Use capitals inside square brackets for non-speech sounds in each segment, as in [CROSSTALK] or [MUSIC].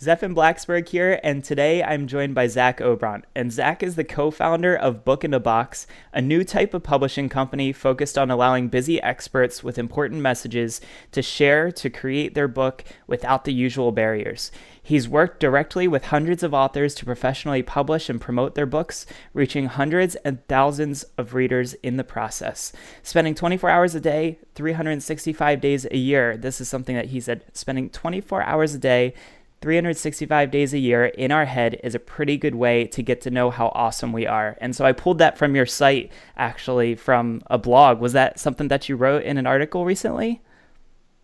Zephan Blaxberg here, and today I'm joined by Zach Obront. And Zach is the co founder of Book in a Box, a new type of publishing company focused on allowing busy experts with important messages to share to create their book without the usual barriers. He's worked directly with hundreds of authors to professionally publish and promote their books, reaching hundreds and thousands of readers in the process. Spending 24 hours a day, 365 days a year, this is something that he said, spending 24 hours a day 365 days a year in our head is a pretty good way to get to know how awesome we are. And so I pulled that from your site, actually, from a blog. Was that something that you wrote in an article recently?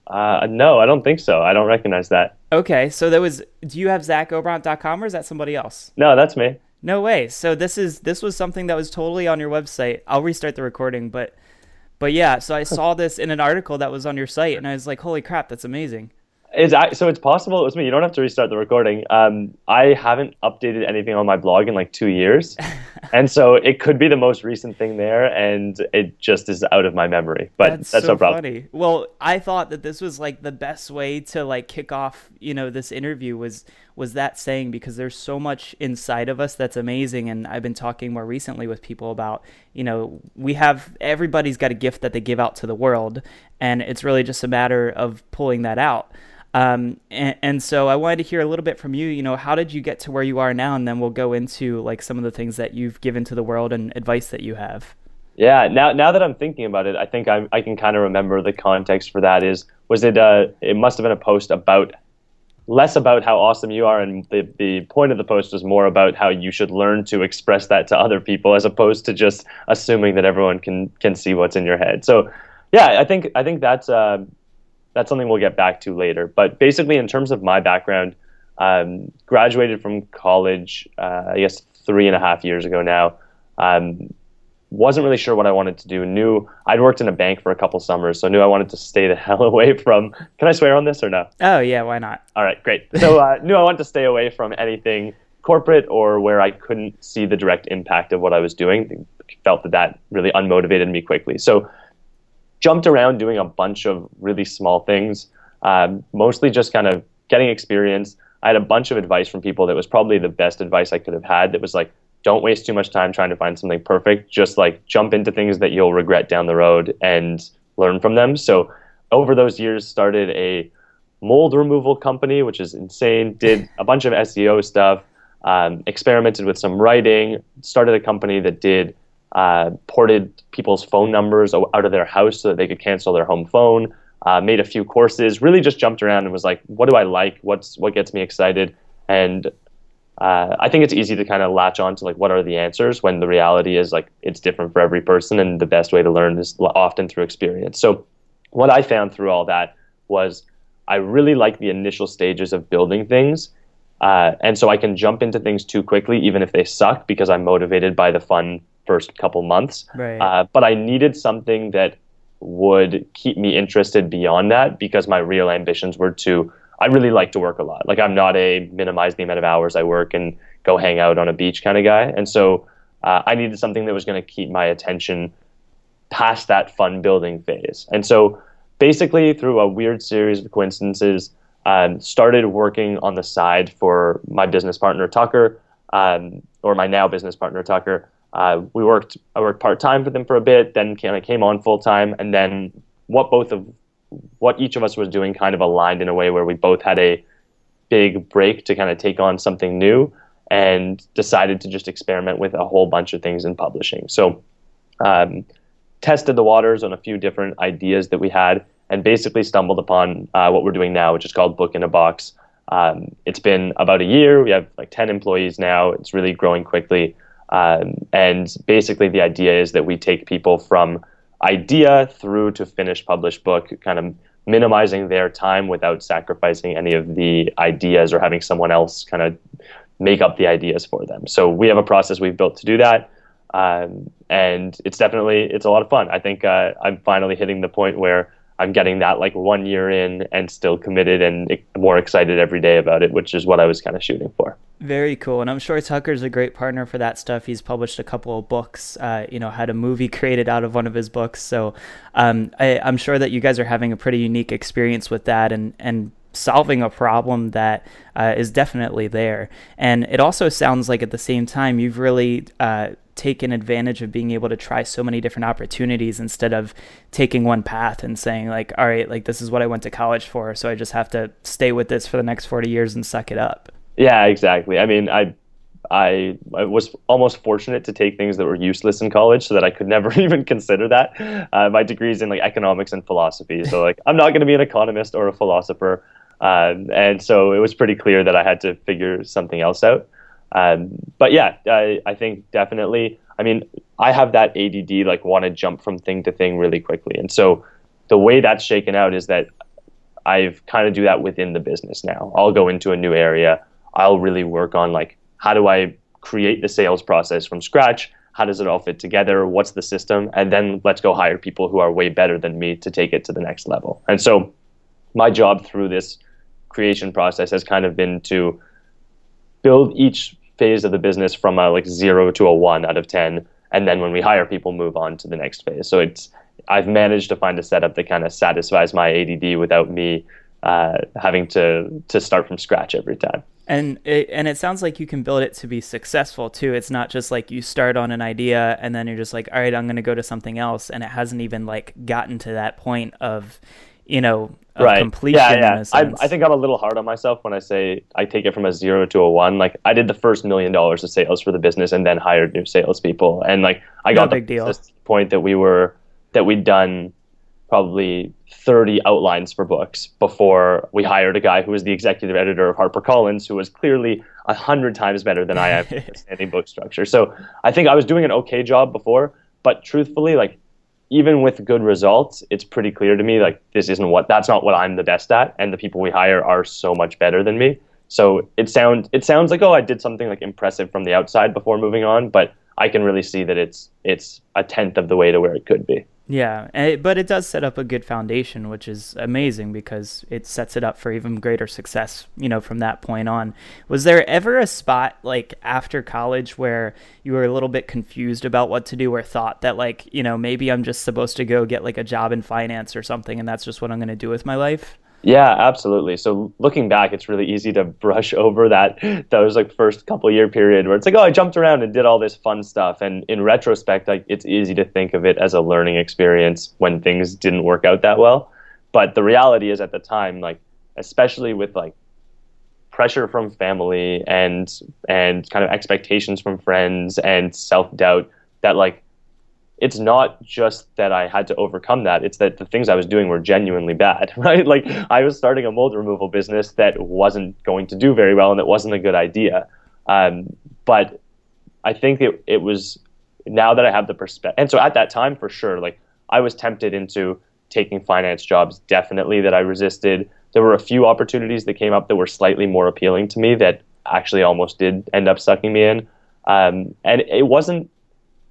Uh, no, I don't think so. I don't recognize that. Okay, so that was. Do you have zachobront.com or is that somebody else? No, that's me. No way. So this is this was something that was totally on your website. I'll restart the recording, but but yeah. So I saw this in an article that was on your site, and I was like, "Holy crap, that's amazing!" It's so it's possible it was me. You don't have to restart the recording. Um, I haven't updated anything on my blog in like two years, [LAUGHS] and so it could be the most recent thing there, and it just is out of my memory. But that's, that's so no problem. Funny. Well, I thought that this was like the best way to like kick off, you know, this interview was was that saying because there's so much inside of us that's amazing, and I've been talking more recently with people about, you know, we have everybody's got a gift that they give out to the world, and it's really just a matter of pulling that out. Um, and, and, so I wanted to hear a little bit from you. You know, how did you get to where you are now? And then we'll go into like some of the things that you've given to the world and advice that you have. Yeah. Now, now that I'm thinking about it, I think I'm, I can kind of remember the context for that. Is was it? Uh, it must have been a post about less about how awesome you are, and the the point of the post was more about how you should learn to express that to other people, as opposed to just assuming that everyone can can see what's in your head. So, yeah, I think I think that's. Uh, that's something we'll get back to later. But basically, in terms of my background, um, graduated from college, uh, I guess three and a half years ago now. Um, wasn't really sure what I wanted to do. Knew I'd worked in a bank for a couple summers, so knew I wanted to stay the [LAUGHS] hell away from. Can I swear on this or no? Oh yeah, why not? All right, great. So uh, [LAUGHS] knew I wanted to stay away from anything corporate or where I couldn't see the direct impact of what I was doing. Felt that that really unmotivated me quickly. So jumped around doing a bunch of really small things, um, mostly just kind of getting experience. I had a bunch of advice from people that was probably the best advice I could have had. That was like, don't waste too much time trying to find something perfect. Just like jump into things that you'll regret down the road and learn from them. So over those years, started a mold removal company, which is insane. Did a bunch of SEO stuff. Um, experimented with some writing. Started a company that did uh, ported people's phone numbers out of their house so that they could cancel their home phone. Uh, made a few courses. Really just jumped around and was like, what do I like? What's what gets me excited? And uh, I think it's easy to kind of latch on to like what are the answers when the reality is like it's different for every person, and the best way to learn is often through experience. So what I found through all that was I really like the initial stages of building things. Uh, and so I can jump into things too quickly, even if they suck, because I'm motivated by the fun first couple months. Right. Uh, but I needed something that would keep me interested beyond that because my real ambitions were to. I really like to work a lot. Like I'm not a minimize the amount of hours I work and go hang out on a beach kind of guy. And so uh, I needed something that was going to keep my attention past that fun building phase. And so basically through a weird series of coincidences, um, started working on the side for my business partner Tucker, um, or my now business partner Tucker, uh, we worked I worked part time for them for a bit, then kind of came on full time, and then what both of what each of us was doing kind of aligned in a way where we both had a big break to kind of take on something new and decided to just experiment with a whole bunch of things in publishing. So um, tested the waters on a few different ideas that we had and basically stumbled upon uh, what we're doing now, which is called Book in a Box. Um, it's been about a year. We have like 10 employees now. It's really growing quickly. Um, and basically, the idea is that we take people from idea through to finished published book, kind of minimizing their time without sacrificing any of the ideas or having someone else kind of make up the ideas for them. So we have a process we've built to do that. Um, and it's definitely it's a lot of fun. I think uh, I'm finally hitting the point where I'm getting that like one year in and still committed and more excited every day about it, which is what I was kind of shooting for. Very cool, and I'm sure Tucker's a great partner for that stuff. He's published a couple of books, uh, you know, had a movie [LAUGHS] created out of one of his books. So um, I, I'm sure that you guys are having a pretty unique experience with that, and and solving a problem that uh, is definitely there. And it also sounds like at the same time you've really uh, taken advantage of being able to try so many different opportunities instead of taking one path and saying like, all right, like this is what I went to college for, so I just have to stay with this for the next forty years and suck it up. Yeah, exactly. I mean, I I, I, was almost fortunate to take things that were useless in college so that I could never [LAUGHS] even consider that. Uh, my degrees in like economics and philosophy. So like I'm not going to be an economist or a philosopher. Um, and so it was pretty clear that I had to figure something else out. Um, but yeah, I, I think definitely. I mean, I have that ADD, like want to jump from thing to thing really quickly. And so the way that's shaken out is that I've kind of do that within the business now. I'll go into a new area. I'll really work on like how do I create the sales process from scratch? How does it all fit together? What's the system? And then let's go hire people who are way better than me to take it to the next level. And so my job through this creation process has kind of been to build each phase of the business from a like zero to a one out of 10. And then when we hire people, move on to the next phase. So it's, I've managed to find a setup that kind of satisfies my ADD without me uh, having to, to start from scratch every time. And it, and it sounds like you can build it to be successful too. It's not just like you start on an idea and then you're just like all right i'm going to go to something else. And it hasn't even like gotten to that point of you know of right. completion yeah, yeah. I, I think i'm a little hard on myself when i say i take it from a zero to a one. Like i did the first million dollars of sales for the business and then hired new salespeople. And like i got no the point that we were that we'd done probably 30 outlines for books before we hired a guy who was the executive editor of HarperCollins, who was clearly a hundred times better than I am at [LAUGHS] understanding book structure. So I think I was doing an okay job before, but truthfully, like even with good results, it's pretty clear to me like this isn't what that's not what I'm the best at, and the people we hire are so much better than me. So it sounds it sounds like oh I did something like impressive from the outside before moving on, but I can really see that it's it's a tenth of the way to where it could be. Yeah, it, but it does set up a good foundation, which is amazing because it sets it up for even greater success, you know, from that point on. Was there ever a spot like after college where you were a little bit confused about what to do or thought that like, you know, maybe I'm just supposed to go get like a job in finance or something and that's just what I'm going to do with my life? Yeah, absolutely. So looking back, it's really easy to brush [LAUGHS] over that those like first couple year period where it's like, oh, I jumped around and did all this fun stuff. And in retrospect, like it's easy to think of it as a learning experience when things didn't work out that well. But the reality is, at the time, like especially with like pressure from family and and kind of expectations from friends and self doubt, that like it's not just that I had to overcome that. It's that the things I was doing were genuinely bad, [LAUGHS] right? Like I was starting a mold removal business that wasn't going to do very well and that wasn't a good idea. Um, but I think it, it was now that I have the perspective. And so at that time, for sure, like I was tempted into taking finance jobs, definitely that I resisted. There were a few opportunities that came up that were slightly more appealing to me that actually almost did end up sucking me in. Um, and it wasn't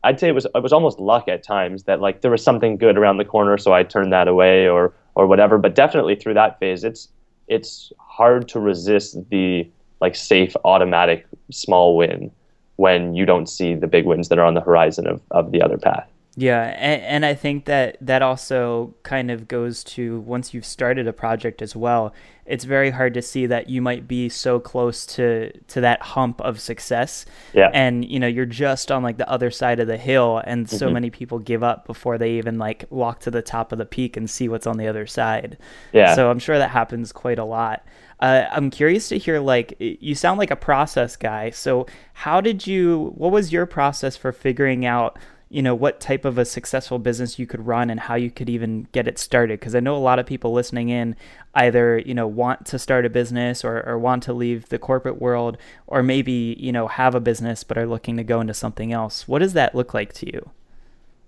I'd say it was it was almost luck at times that like there was something good around the corner, so I turned that away or or whatever. But definitely through that phase, it's it's hard to resist the like safe automatic small win when you don't see the big wins that are on the horizon of, of the other path. Yeah, and, and I think that that also kind of goes to once you've started a project as well. It's very hard to see that you might be so close to to that hump of success. Yeah. And you know, you're just on like the other side of the hill and so mm-hmm. many people give up before they even like walk to the top of the peak and see what's on the other side. Yeah. So I'm sure that happens quite a lot. Uh, I'm curious to hear like you sound like a process guy. So how did you what was your process for figuring out you know what type of a successful business you could run and how you could even get it started. Because i know a lot of people listening in either you know want to start a business or, or want to leave the corporate world or maybe you know have a business but are looking to go into something else. What does that look like to you?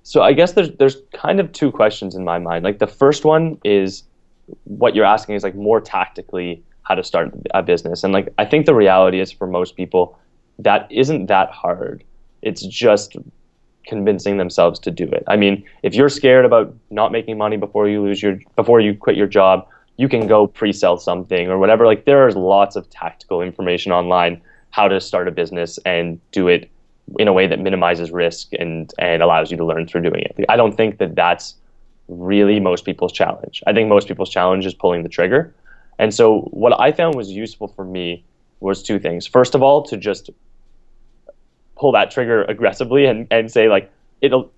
So i guess there's there's kind of two questions in my mind. Like the first one is what you're asking is like more tactically how to start a business. And like i think the reality is for most people that isn't that hard. It's just convincing themselves to do it. I mean, if you're scared about not making money before you lose your before you quit your job, you can go pre-sell something or whatever. Like there is lots of tactical information online how to start a business and do it in a way that minimizes risk and and allows you to learn through doing it. I don't think that that's really most people's challenge. I think most people's challenge is pulling the trigger. And so what I found was useful for me was two things. First of all, to just pull that trigger aggressively and, and say like it'll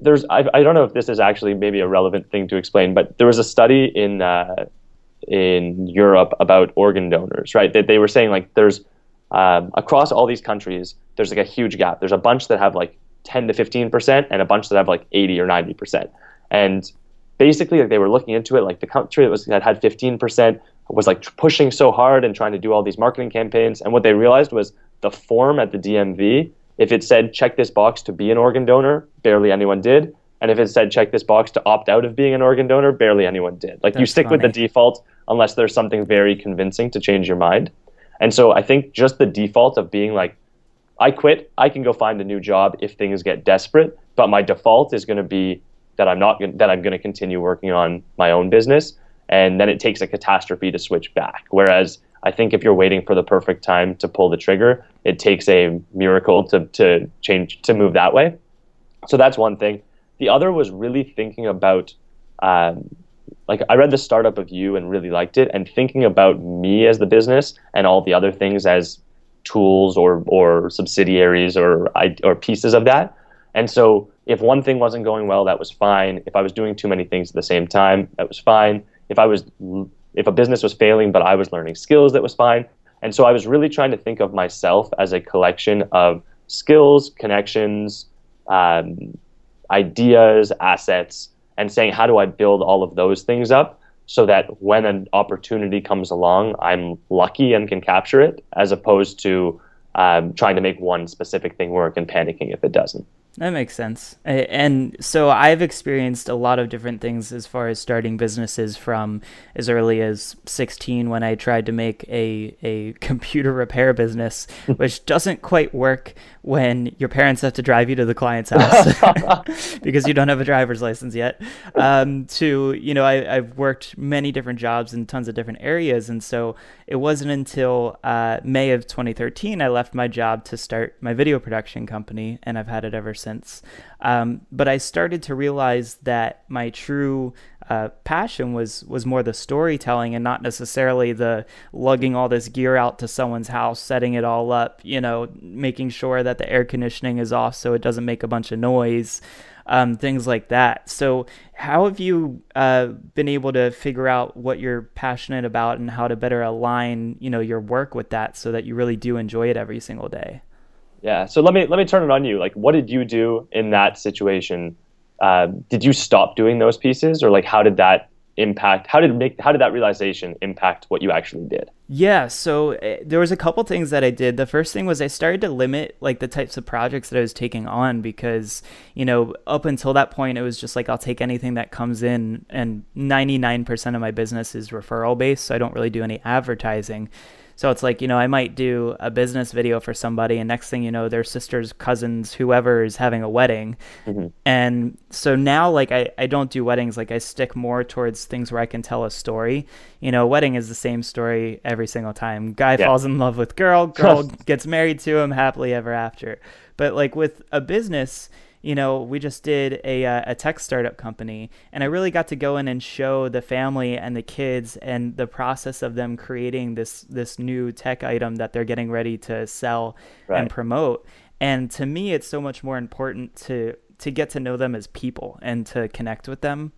there's I, I don't know if this is actually maybe a relevant thing to explain, but there was a study in uh, in Europe about organ donors, right? That they were saying like there's um, across all these countries, there's like a huge gap. There's a bunch that have like 10 to 15 percent, and a bunch that have like 80 or 90 percent. And basically, like they were looking into it, like the country that was that had 15 percent was like pushing so hard and trying to do all these marketing campaigns. And what they realized was the form at the DMV, if it said check this box to be an organ donor, barely anyone did. And if it said check this box to opt out of being an organ donor, barely anyone did. Like That's you stick funny. with the default unless there's something very convincing to change your mind. And so I think just the default of being like, I quit, I can go find a new job if things get desperate, but my default is going to be that I'm not going that I'm going to continue working on my own business and then it takes a catastrophe to switch back. Whereas I think if you're waiting for the perfect time to pull the trigger, it takes a miracle to, to change to move that way. So that's one thing. The other was really thinking about, um, like I read the startup of you and really liked it, and thinking about me as the business and all the other things as tools or or subsidiaries or or pieces of that. And so if one thing wasn't going well, that was fine. If I was doing too many things at the same time, that was fine if I was if a business was failing but I was learning skills that was fine. And so I was really trying to think of myself as a collection of skills, connections, um, ideas, assets, and saying how do I build all of those things up so that when an opportunity comes along, I'm lucky and can capture it, as opposed to um, trying to make one specific thing work and panicking if it doesn't. That makes sense. And so I've experienced a lot of different things as far as starting businesses from as early as 16 when I tried to make a, a [LAUGHS] computer repair business, [LAUGHS] which doesn't quite work when your parents have to drive you to the client's house [LAUGHS] because you don't have a driver's license yet. Um, to, you know, I, I've worked many different jobs in tons of different areas. And so it wasn't until uh, May of 2013 I left my job to start my video production company, and I've had it ever since. Um, but I started to realize that my true uh, passion was was more the storytelling and not necessarily the lugging all this gear out to someone's house, setting it all up, you know, making sure that the air conditioning is off so it doesn't make a bunch of noise um, things like that. So, how have you uh, been able to figure out what you're passionate about and how to better align, you know, your work with that so that you really do enjoy it every single day? Yeah. So let me let me turn it on you. Like, what did you do in that situation? Uh, did you stop doing those pieces, or like, how did that impact how did make how did that realization impact what you actually did yeah so uh, there was a couple things that i did the first thing was i started to limit like the types of projects that i was taking on because you know up until that point it was just like i'll take anything that comes in and 99% of my business is referral based so i don't really do any advertising so it's like, you know, I might do a business video for somebody, and next thing you know, their sister's cousins, whoever is having a wedding. Mm-hmm. And so now, like, I, I don't do weddings. Like, I stick more towards things where I can tell a story. You know, wedding is the same story every single time. Guy yeah. falls in love with girl, [LAUGHS] girl gets married to him happily ever after. But, like, with a business, you know, we just did a, uh, a tech startup company, and I really got to go in and show the family and the kids and the process of them creating this this new tech item that they're getting ready to sell right. and promote. And to me, it's so much more important to to get to know them as people and to connect with them.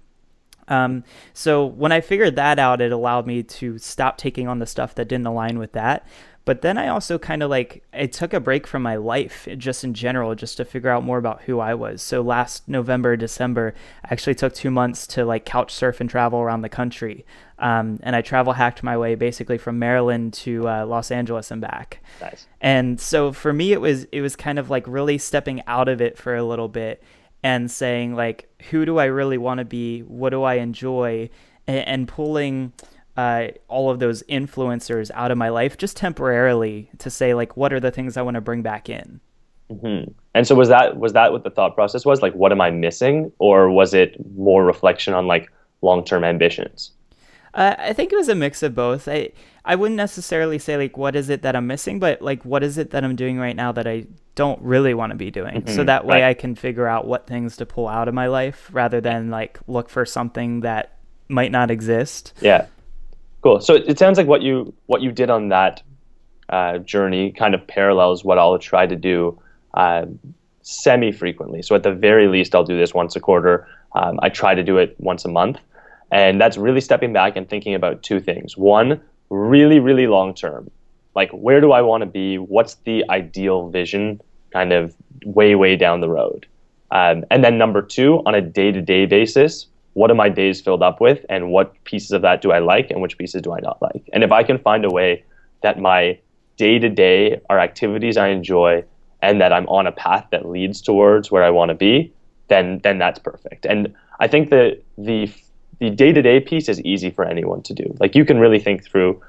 Um, so when I figured that out, it allowed me to stop taking on the stuff that didn't align with that but then I also kind of like, I took a break from my life just in general, just to figure out more about who I was. So last November, December, I actually took two months to like couch surf and travel around the country. Um, and I travel hacked my way basically from Maryland to uh, Los Angeles and back. Nice. And so for me, it was, it was kind of like really stepping out of it for a little bit and saying like, who do I really want to be? What do I enjoy? and, and pulling, uh, all of those influencers out of my life just temporarily to say like what are the things I want to bring back in. Mm-hmm. And so was that was that what the thought process was like? What am I missing, or was it more reflection on like long term ambitions? Uh, I think it was a mix of both. I I wouldn't necessarily say like what is it that I'm missing, but like what is it that I'm doing right now that I don't really want to be doing. Mm-hmm. So that way right. I can figure out what things to pull out of my life rather than like look for something that might not exist. Yeah. Cool. So it, it sounds like what you what you did on that uh, journey kind of parallels what I'll try to do uh, semi frequently. So at the very least, I'll do this once a quarter. Um, I try to do it once a month, and that's really stepping back and thinking about two things. One, really, really long term. Like, where do I want to be? What's the ideal vision kind of way, way down the road? Um, and then number two, on a day to day basis, what are my days filled up with and what pieces of that do I like and which pieces do I not like? And if I can find a way that my day to day are activities I enjoy and that I'm on a path that leads towards where I want to be, then then that's perfect. And I think that the the day to day piece is easy for anyone to do. Like you can really think through.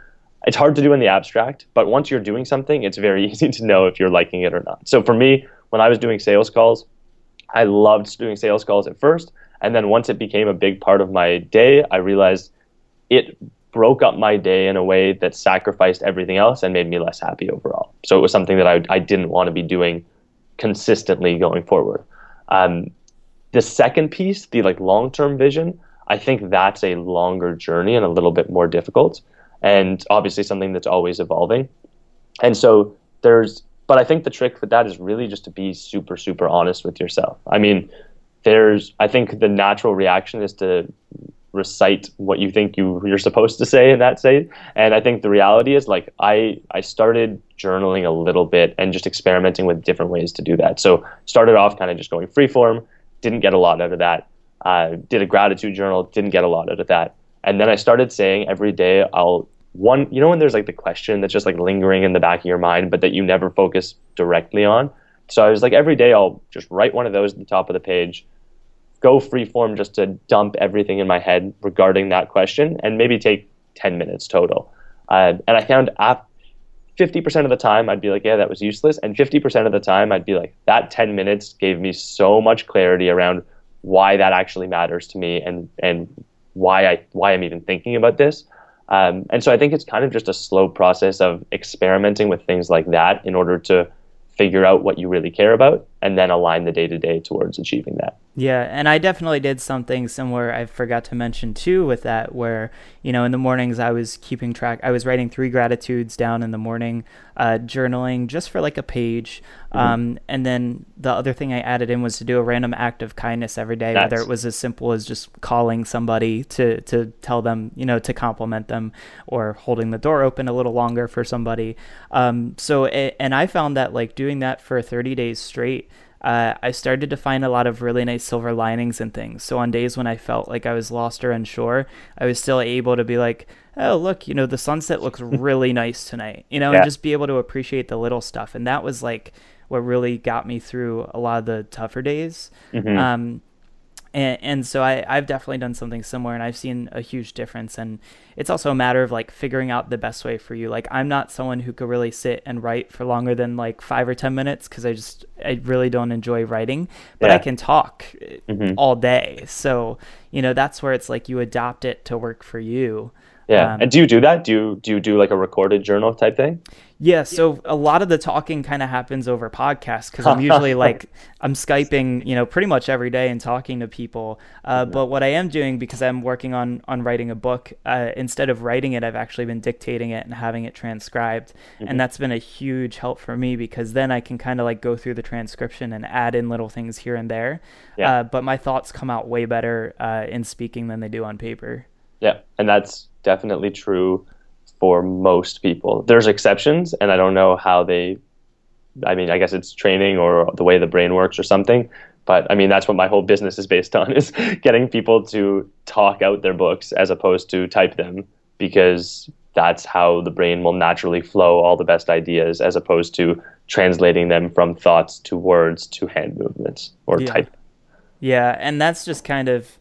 It's hard to do in the abstract, but once you're doing something, it's very [LAUGHS] easy to know if you're liking it or not. So for me, when I was doing sales calls, I loved doing sales calls at first and then once it became a big part of my day, I realized it broke up my day in a way that sacrificed everything else and made me less happy overall. So it was something that I, I didn't want to be doing consistently going forward. Um, the second piece, the like long term vision, I think that's a longer journey and a little bit more difficult, and obviously something that's always evolving. And so there's, but I think the trick with that is really just to be super super honest with yourself. I mean, there's I think the natural reaction is to recite what you think you you're supposed to say in that state. And I think the reality is like I I started journaling a little bit and just experimenting with different ways to do that. So started off kind of just going free form, didn't get a lot out of that. Uh, did a gratitude journal, didn't get a lot out of that. And then I started saying every day I'll one you know when there's like the question that's just like lingering in the back of your mind but that you never focus directly on. So I was like every day I'll just write one of those at the top of the page go free form just to dump everything in my head regarding that question and maybe take 10 minutes total. Uh, and I found 50% of the time I'd be like, yeah, that was useless. And 50% of the time I'd be like, that 10 minutes gave me so much clarity around why that actually matters to me and, and why I, why I'm even thinking about this. Um, and so I think it's kind of just a slow process of experimenting with things like that in order to figure out what you really care about and then align the day to day towards achieving that. Yeah, and I definitely did something similar. I forgot to mention too with that, where you know in the mornings I was keeping track. I was writing three gratitudes down in the morning, uh, journaling just for like a page, mm-hmm. um, and then the other thing I added in was to do a random act of kindness every day, whether it was as simple as just calling somebody to to tell them, you know, to compliment them, or holding the door open a little longer for somebody. Um, so, and I found that like doing that for 30 days straight uh, I started to find a lot of really nice silver linings and things. So on days when I felt like I was lost or unsure, I was still able to be like, oh, look, you know, the sunset looks [LAUGHS] really nice tonight, you know, yeah. and just be able to appreciate the little stuff. And that was like what really got me through a lot of the tougher days. Mm-hmm. Um, and, and so I, I've definitely done something similar and I've seen a huge difference. And it's also a matter of like figuring out the best way for you. Like I'm not someone who could really sit and write for longer than like five or 10 minutes because I just, I really don't enjoy writing, but yeah. I can talk mm-hmm. all day. So, you know, that's where it's like you adopt it to work for you. Yeah. Um, and do you do that? Do you, do you do like a recorded journal type thing? Yeah, so a lot of the talking kind of happens over podcasts because I'm usually [LAUGHS] like I'm skyping, you know, pretty much every day and talking to people. Uh, but what I am doing because I'm working on on writing a book, uh, instead of writing it, I've actually been dictating it and having it transcribed, mm-hmm. and that's been a huge help for me because then I can kind of like go through the transcription and add in little things here and there. Yeah. Uh, but my thoughts come out way better uh, in speaking than they do on paper. Yeah, and that's definitely true for most people. There's exceptions, and I don't know how they. I mean, I guess it's training or the way the brain works or something. But I mean, that's what my whole business is based [LAUGHS] on: is getting people to talk out their books as opposed to type them, because that's how the brain will naturally flow all the best ideas, as opposed to translating them from thoughts to words to hand movements or yeah. type. Yeah, and that's just kind of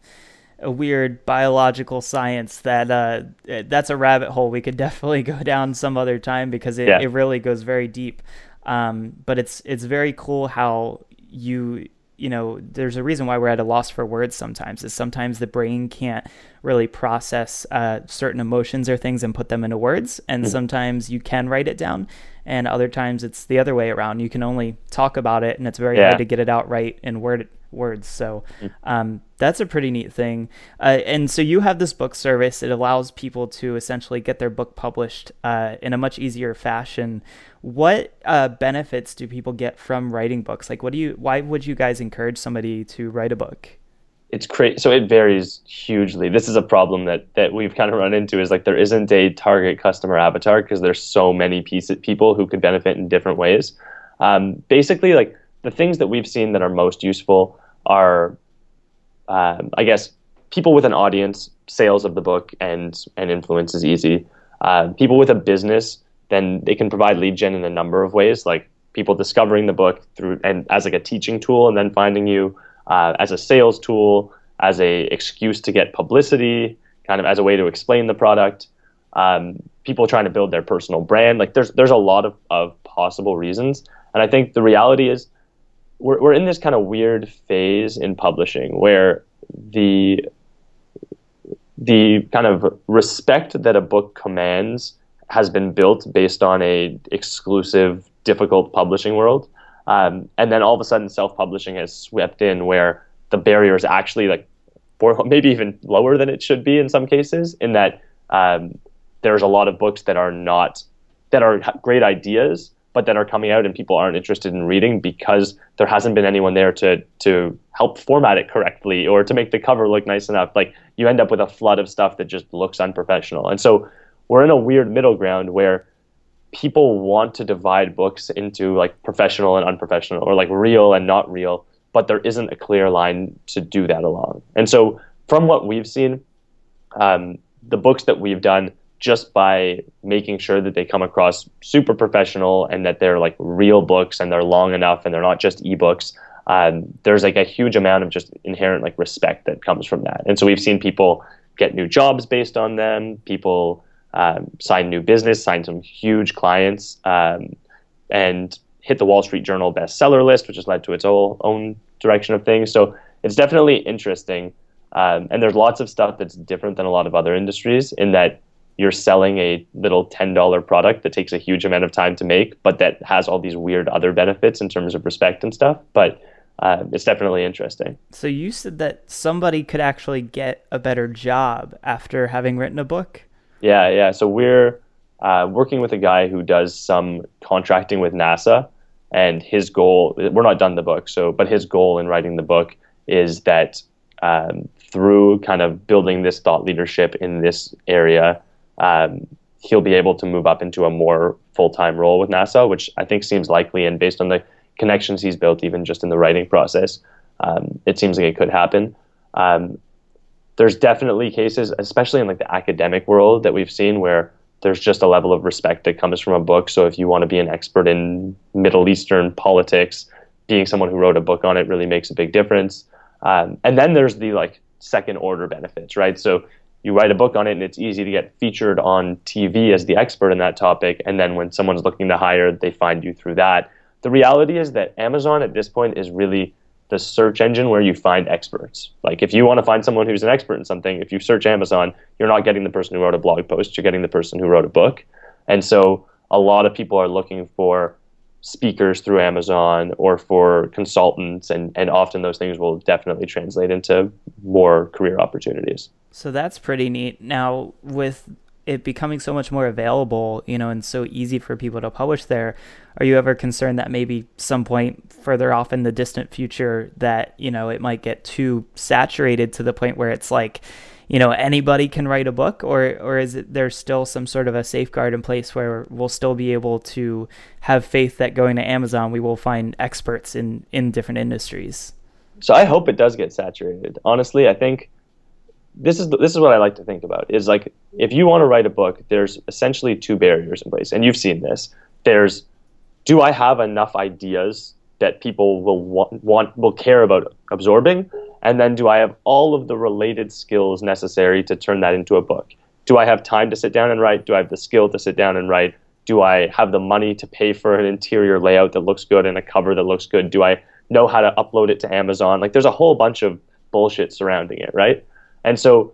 a weird biological science that uh, that's a rabbit hole we could [LAUGHS] definitely go down some other time because it, yeah. it really goes very deep. Um, but it's it's very cool how you you know there's a reason why we're at a loss for words sometimes is sometimes the brain can't really process uh, certain emotions or things and put them into words and mm-hmm. sometimes you can write it down and other times it's the other way around you can only talk about it and it's very yeah. hard to get it out right in word words. So mm. um, that's a pretty neat thing. Uh, and so you have this book service. It allows people to essentially get their book published uh, in a much easier fashion. What uh, benefits do people get from writing books? Like, what do you? Why would you guys encourage somebody to write a book? it's crazy. So it varies hugely. This is a problem that that we've kind of run into is like there isn't a target customer avatar because there's so many pieces, people who could benefit in different ways. Um, basically, like the things that we've seen that are most useful are, um, I guess, people with an audience, sales of the book, and and influence is easy. Uh, people with a business, then they can provide lead gen in a number of ways, like people discovering the book through and as like a teaching tool, and then finding you uh, as a sales tool, as a excuse to get publicity, kind of as a way to explain the product. Um, people trying to build their personal brand. Like there's there's a lot of, of possible reasons. And I think the reality is we're we're in this kind of weird phase in publishing where the the kind of respect that a book commands has been built based on a exclusive, difficult publishing world. Um, and then all of a sudden, self-publishing has swept in where the barrier is actually like, for [LAUGHS] maybe even lower than it should be in some cases. In that um, there's a lot of books that are not that are great ideas, but that are coming out and people aren't interested in reading because there hasn't been anyone there to to help format it correctly or to make the cover look nice enough. Like you end up with a flood of stuff that just looks unprofessional. And so we're in a weird middle ground where people want to divide books into like professional and unprofessional or like real and not real, but there isn't a clear line to do that along. And so, from what we've seen, um, the books that we've done just by making sure that they come across super professional and that they're like real books and they're long enough and they're not just ebooks. Um, there's like a huge amount of just inherent like respect that comes from that. And so we've seen people get new jobs based on them. People um, signed new business, sign some huge clients, um, and hit the Wall Street Journal bestseller list, which has led to its own, own direction of things. So it's definitely interesting. Um, and there's lots of stuff that's different than a lot of other industries in that you're selling a little $10 product that takes a huge amount of time to make, but that has all these weird other benefits in terms of respect and stuff. But uh, it's definitely interesting. So you said that somebody could actually get a better job after having written a book? Yeah, yeah. So we're uh, working with a guy who does some contracting with NASA, and his goal. We're not done the book, so but his goal in writing the book is that um, through kind of building this thought leadership in this area, um, he'll be able to move up into a more full time role with NASA, which I think seems likely, and based on the connections he's built, even just in the writing process, um, it seems like it could happen. Um, there's definitely cases, especially in like the academic world, that we've seen where there's just a level of respect that comes from a book. So if you want to be an expert in Middle Eastern politics, being someone who wrote a book on it really makes a big difference. Um, and then there's the like second order benefits, right? So you write a book on it and it's easy to get featured on TV as the expert in that topic. And then when someone's looking to hire, they find you through that. The reality is that Amazon at this point is really the search engine where you find experts. Like if you want to find someone who's an expert in something, if you search Amazon, you're not getting the person who wrote a blog post, you're getting the person who wrote a book. And so a lot of people are looking for speakers through Amazon or for consultants and, and often those things will definitely translate into more career opportunities. So that's pretty neat. Now with it becoming so much more available, you know, and so easy for people to publish there, are you ever concerned that maybe some point further off in the distant future that, you know, it might get too saturated to the point where it's like, you know, anybody can write a book or or is it there's still some sort of a safeguard in place where we'll still be able to have faith that going to Amazon we will find experts in in different industries? So I hope it does get saturated. Honestly, I think this is this is what I like to think about is like if you want to write a book, there's essentially two barriers in place, and you've seen this. There's do I have enough ideas that people will want, want will care about absorbing, and then do I have all of the related skills necessary to turn that into a book? Do I have time to sit down and write? Do I have the skill to sit down and write? Do I have the money to pay for an interior layout that looks good and a cover that looks good? Do I know how to upload it to Amazon? Like there's a whole bunch of bullshit surrounding it, right? And so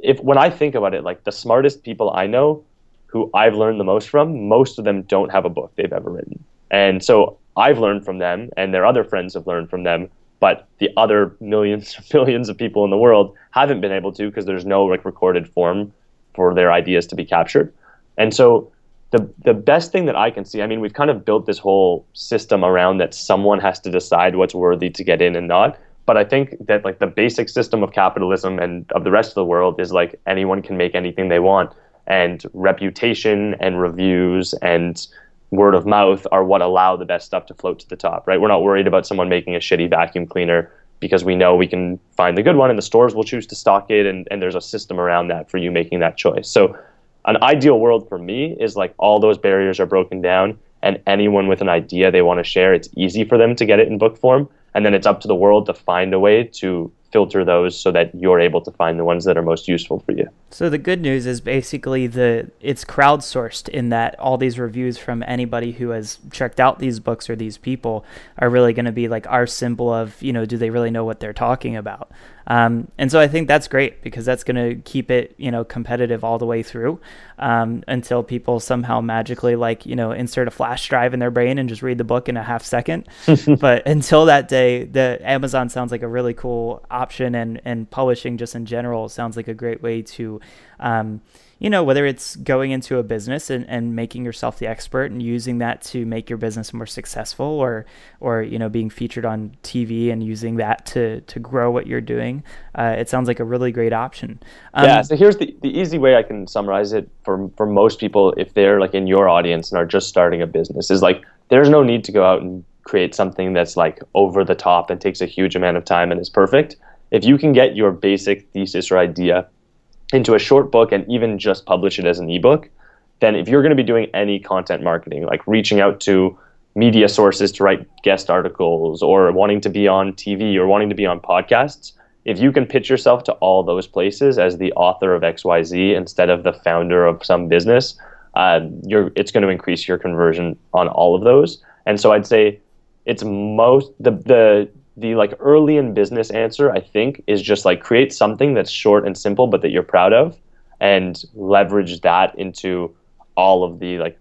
if when I think about it, like the smartest people I know who I've learned the most from, most of them don't have a book they've ever written. And so I've learned from them and their other friends have learned from them but the other millions, [LAUGHS] billions of people in the world haven't been able to because there's no like recorded form for their ideas to be captured. And so the the best thing that I can see, I mean, we've kind of built this whole system around that someone has to decide what's worthy to get in and not. But I think that like the basic system of capitalism and of the rest of the world is like anyone can make anything they want, and reputation and reviews and word of mouth are what allow the best stuff to float to the top, right? We're not worried about someone making a shitty vacuum cleaner because we know we can find the good one and the stores will choose to stock it and, and there's a system around that for you making that choice. So an ideal world for me is like all those barriers are broken down and anyone with an idea they want to share, it's easy for them to get it in book form. And then it's up to the world to find a way to filter those so that you're able to find the ones that are most useful for you. So the good news is basically the it's crowdsourced in that all these reviews from anybody who has checked out these books or these people are really going to be like our symbol of, you know, do they really know what they're talking about? Um, and so I think that's great because that's going to keep it, you know, competitive all the way through um, until people somehow magically like, you know, insert a flash drive in their brain and just read the book in a half second. [LAUGHS] but until that day, the Amazon sounds like a really cool option and, and publishing just in general sounds like a great way to, um, you know, whether it's going into a business and, and making yourself the expert and using that to make your business more successful or, or, you know, being featured on TV and using that to, to grow what you're doing. Uh, it sounds like a really great option. Um, yeah. So here's the, the easy way I can summarize it for, for most people, if they're like in your audience and are just starting a business is like, there's no need to go out and create something that's like over the top and takes a huge amount of time and is perfect. If you can get your basic thesis or idea into a short book and even just publish it as an ebook, then if you're going to be doing any content marketing, like reaching out to media sources to write guest articles or wanting to be on TV or wanting to be on podcasts, if you can pitch yourself to all those places as the author of XYZ instead of the founder of some business, uh, you're, it's going to increase your conversion on all of those. And so I'd say it's most the the the like early in business answer i think is just like create something that's short and simple but that you're proud of and leverage that into all of the like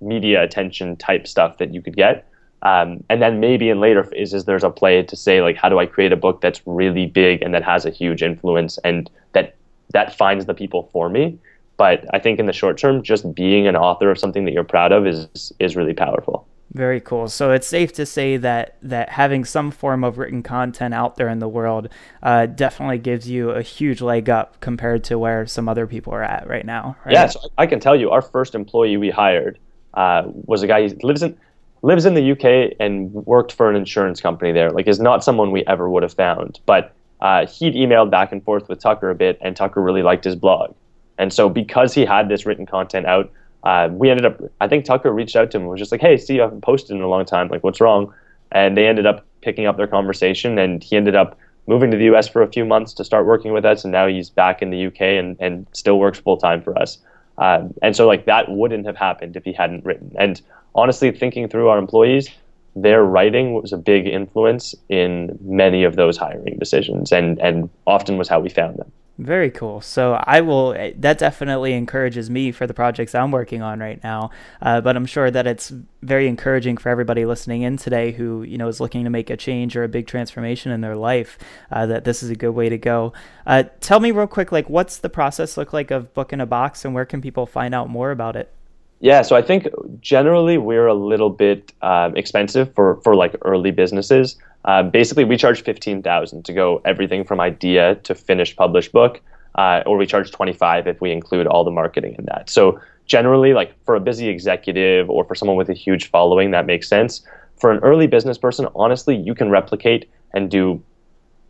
media attention type stuff that you could get. Um, and then maybe in later phases there's a play to say like how do i create a book that's really big and that has a huge influence and that that finds the people for me? But i think in the short term just being an author of something that you're proud of is is really powerful very cool. So it's safe to say that that having some form of written content out there in the world uh, definitely gives you a huge leg up compared to where some other people are at right now. Right? Yeah, so I can tell you, our first employee we hired uh, was a guy who lives in lives in the UK and worked for an insurance company there. Like, is not someone we ever would have found, but uh, he'd emailed back and forth with Tucker a bit, and Tucker really liked his blog. And so, because he had this written content out, uh, we ended up, I think Tucker reached out to him and was just like, hey, see, you haven't posted in a long time. Like, what's wrong? And they ended up picking up their conversation, and he ended up moving to the US for a few months to start working with us. And now he's back in the UK and, and still works full time for us. Um, and so, like, that wouldn't have happened if he hadn't written. And honestly, thinking through our employees, their writing was a big influence in many of those hiring decisions and, and often was how we found them. Very cool. So I will. Eh, that definitely encourages me for the projects I'm working on right now. Uh, but I'm sure that it's very encouraging for everybody listening in today who you know is looking to make a change or a big transformation in their life. Uh, that this is a good way to go. Uh, tell me real quick, like what's the process look like of book in a box, and where can people find out more about it? Yeah, so I think generally we're a little bit um, expensive for for like early businesses. Uh, basically, we charge fifteen thousand to go everything from idea to finished published book, uh, or we charge twenty five if we include all the marketing in that. So generally, like for a busy executive or for someone with a huge following, that makes sense. For an early business person, honestly, you can replicate and do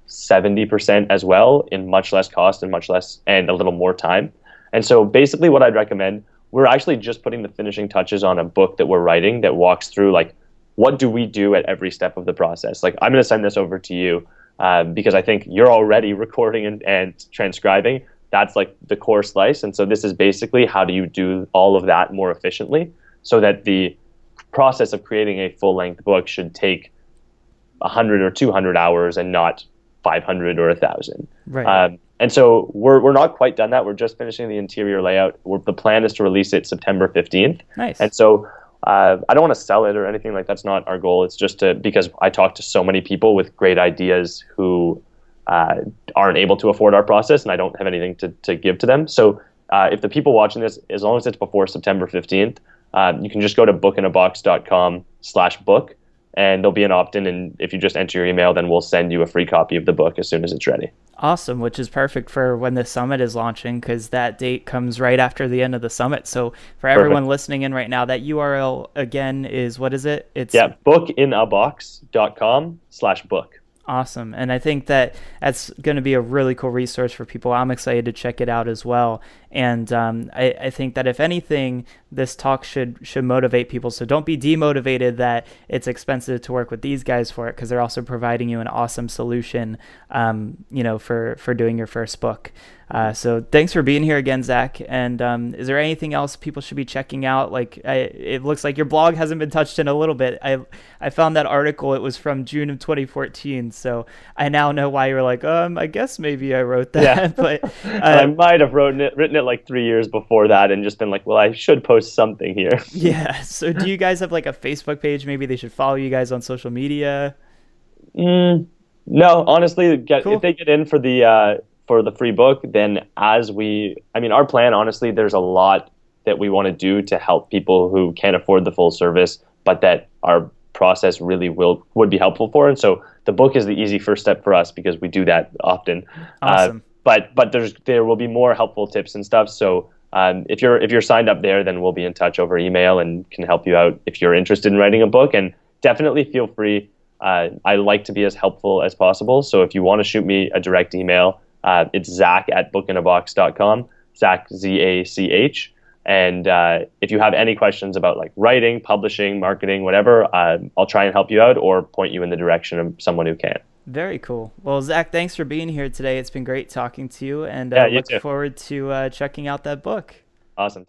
seventy percent as well in much less cost and much less and a little more time. And so basically, what I'd recommend we're actually just putting the finishing touches on a book that we're writing that walks through like what do we do at every step of the process like i'm going to send this over to you um, because i think you're already [LAUGHS] recording and, and transcribing that's like the core slice and so this is basically how do you do all of that more efficiently so that the process of creating a full length book should take 100 or 200 hours and not 500 or 1000 right um, and so we're, we're not quite done that. We're just finishing the interior layout. We're, the plan is to release it September 15th. Nice. And so uh, I don't want to sell it or anything like that's not our goal. It's just to because I talk to so many people with great ideas who uh, aren't able to afford our process, and I don't have anything to, to give to them. So uh, if the people watching this, as long as it's before September 15th, uh, you can just go to bookinabox.com slash book and there'll be an opt-in and if you just enter your email then we'll send you a free copy of the book as soon as it's ready. Awesome which is perfect for when the summit is launching because that date comes right after the end of the summit. So for everyone perfect. listening in right now that url again is what is it? It's yeah bookinabox.com slash book Awesome. And I think that that's going to be a really cool resource for people. I'm excited to check it out as well. And um, I, I, think that if anything, this talk should should motivate people. So don't be demotivated that it's expensive to work with these guys for it because they're also providing you an awesome solution, um, you know, for for doing your first book. Uh, so thanks for being here again, Zach. And um, is there anything else people should be checking out? Like I, it looks like your blog hasn't been touched in a little bit. I I found that article. It was from June of 2014. So I now know why you're like, um, I guess maybe I wrote that. Yeah. [LAUGHS] but [LAUGHS] uh, I might have written it written it like three years before that, and just been like, well, I should post something here. [LAUGHS] yeah. So do you guys have like a Facebook page? Maybe they should follow you guys on social media. Mm, no, honestly, get, cool. if they get in for the uh, for the free book, then as we, I mean, our plan, honestly, there's a lot that we want to do to help people who can't afford the full service, but that our process really will would be helpful for. And so the book is the easy first step for us because we do that often. Uh, awesome. Uh, but but there's there will be more helpful tips and stuff. So um, if you're if you're signed up there, then we'll be in touch over email and can help you out if you're interested in writing a book. And definitely feel free. Uh, I like to be as helpful as possible. So if you want to shoot me a direct email, uh, it's Zach at bookinabox.com, Zach, Z A C H. And uh, if you have any questions about like writing, publishing, marketing, whatever, uh, I'll try and help you out or point you in the direction of someone who can. Very cool. Well, Zach, thanks for being here today. It's been great talking to you, and yeah, uh, you look too. forward to uh, checking out that book. Awesome.